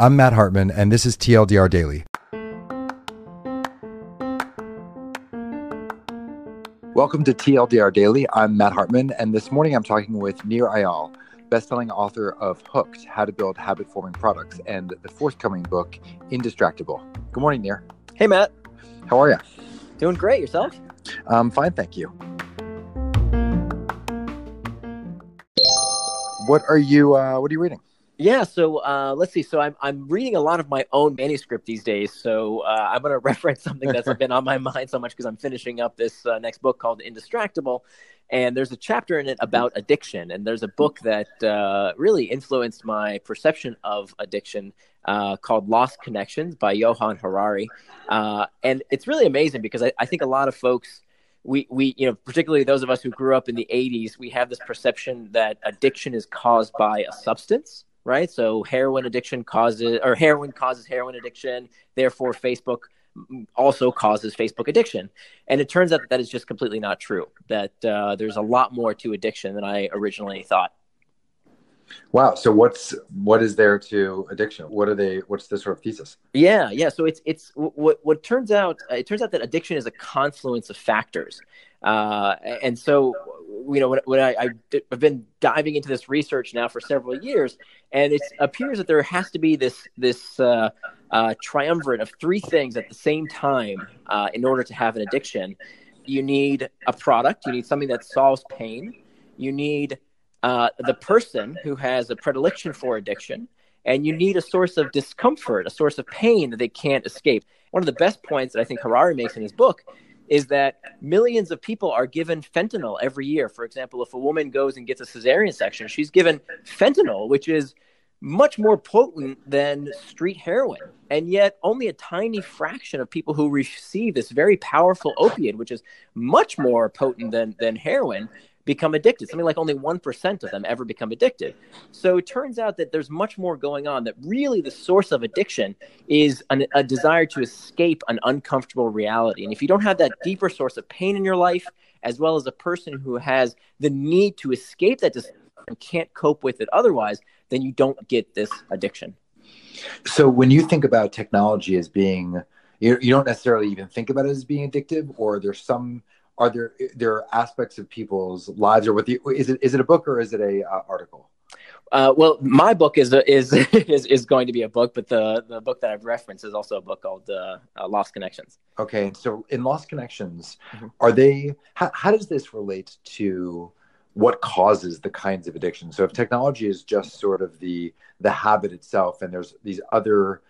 I'm Matt Hartman, and this is TLDR Daily. Welcome to TLDR Daily. I'm Matt Hartman, and this morning I'm talking with Nir Eyal, bestselling author of Hooked How to Build Habit Forming Products, and the forthcoming book, Indistractable. Good morning, Nir. Hey, Matt. How are you? Doing great. Yourself? I'm fine, thank you. What are you uh, What are you reading? Yeah, so uh, let's see. So I'm I'm reading a lot of my own manuscript these days. So uh, I'm going to reference something that's been on my mind so much because I'm finishing up this uh, next book called Indistractable, and there's a chapter in it about addiction. And there's a book that uh, really influenced my perception of addiction uh, called Lost Connections by Johann Hari, uh, and it's really amazing because I, I think a lot of folks we we you know particularly those of us who grew up in the 80s we have this perception that addiction is caused by a substance right? So heroin addiction causes, or heroin causes heroin addiction. Therefore, Facebook also causes Facebook addiction. And it turns out that that is just completely not true. That uh, there's a lot more to addiction than I originally thought. Wow. So what's what is there to addiction? What are they? What's the sort of thesis? Yeah, yeah. So it's it's what what turns out. It turns out that addiction is a confluence of factors, uh, and so you know when, when I, I have been diving into this research now for several years, and it appears that there has to be this this uh, uh, triumvirate of three things at the same time uh, in order to have an addiction. You need a product. You need something that solves pain. You need uh, the person who has a predilection for addiction, and you need a source of discomfort, a source of pain that they can't escape. One of the best points that I think Hari makes in his book is that millions of people are given fentanyl every year. For example, if a woman goes and gets a cesarean section, she's given fentanyl, which is much more potent than street heroin. And yet, only a tiny fraction of people who receive this very powerful opiate, which is much more potent than, than heroin, become addicted. Something like only 1% of them ever become addicted. So it turns out that there's much more going on, that really the source of addiction is an, a desire to escape an uncomfortable reality. And if you don't have that deeper source of pain in your life, as well as a person who has the need to escape that and can't cope with it otherwise, then you don't get this addiction. So when you think about technology as being, you, you don't necessarily even think about it as being addictive, or there's some are there there are aspects of people's lives or what is it is it a book or is it a uh, article uh, well my book is, is is is going to be a book but the the book that i've referenced is also a book called uh, uh lost connections okay so in lost connections mm-hmm. are they how, how does this relate to what causes the kinds of addiction so if technology is just sort of the the habit itself and there's these other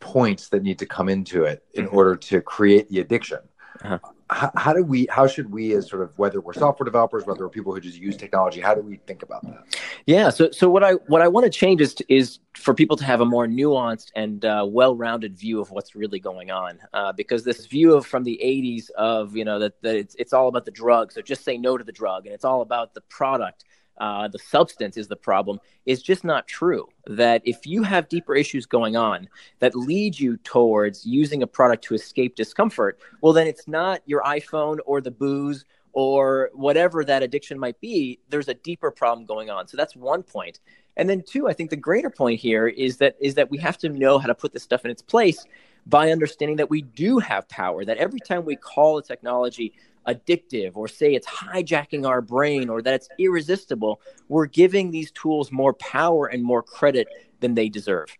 points that need to come into it in mm-hmm. order to create the addiction uh-huh. How, how, do we how should we as sort of whether we're software developers whether we're people who just use technology how do we think about that? Yeah so so what i what i want to change is to, is for people to have a more nuanced and uh, well-rounded view of what's really going on uh, because this view of from the 80s of you know that, that it's, it's all about the drug so just say no to the drug and it's all about the product uh, the substance is the problem is just not true. That if you have deeper issues going on that lead you towards using a product to escape discomfort, well, then it's not your iPhone or the booze or whatever that addiction might be. There's a deeper problem going on. So that's one point. And then two, I think the greater point here is that is that we have to know how to put this stuff in its place by understanding that we do have power. That every time we call a technology addictive or say it's hijacking our brain or that it's irresistible, we're giving these tools more power and more credit than they deserve.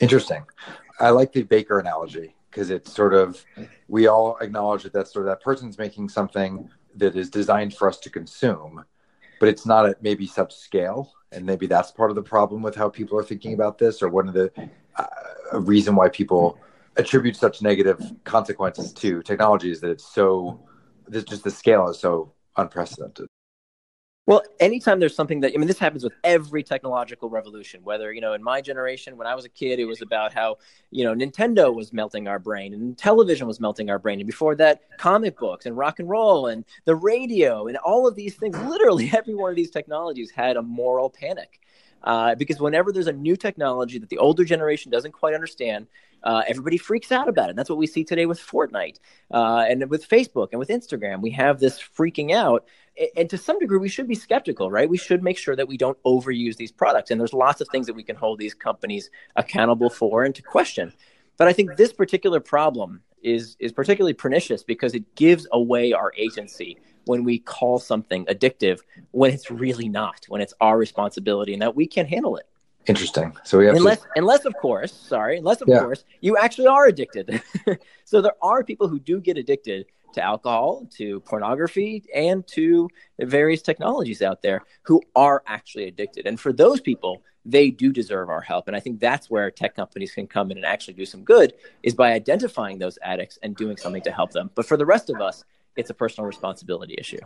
Interesting. I like the baker analogy because it's sort of we all acknowledge that that sort of that person's making something that is designed for us to consume, but it's not at maybe such scale, and maybe that's part of the problem with how people are thinking about this, or one of the uh, reason why people attribute such negative consequences to technology is that it's so this, just the scale is so unprecedented. Well, anytime there's something that I mean, this happens with every technological revolution. Whether you know, in my generation, when I was a kid, it was about how you know Nintendo was melting our brain, and television was melting our brain, and before that, comic books and rock and roll and the radio and all of these things. Literally, every one of these technologies had a moral panic. Uh, because whenever there's a new technology that the older generation doesn't quite understand, uh, everybody freaks out about it. And that's what we see today with Fortnite uh, and with Facebook and with Instagram. We have this freaking out. And to some degree, we should be skeptical, right? We should make sure that we don't overuse these products. And there's lots of things that we can hold these companies accountable for and to question. But I think this particular problem is is particularly pernicious because it gives away our agency when we call something addictive when it's really not, when it's our responsibility and that we can't handle it. Interesting. So we have unless, to... unless of course, sorry, unless of yeah. course you actually are addicted. so there are people who do get addicted to alcohol, to pornography, and to various technologies out there who are actually addicted. And for those people, they do deserve our help. And I think that's where tech companies can come in and actually do some good is by identifying those addicts and doing something to help them. But for the rest of us, it's a personal responsibility issue.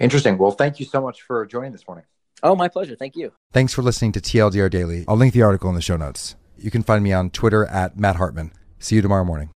Interesting. Well, thank you so much for joining this morning. Oh, my pleasure. Thank you. Thanks for listening to TLDR Daily. I'll link the article in the show notes. You can find me on Twitter at Matt Hartman. See you tomorrow morning.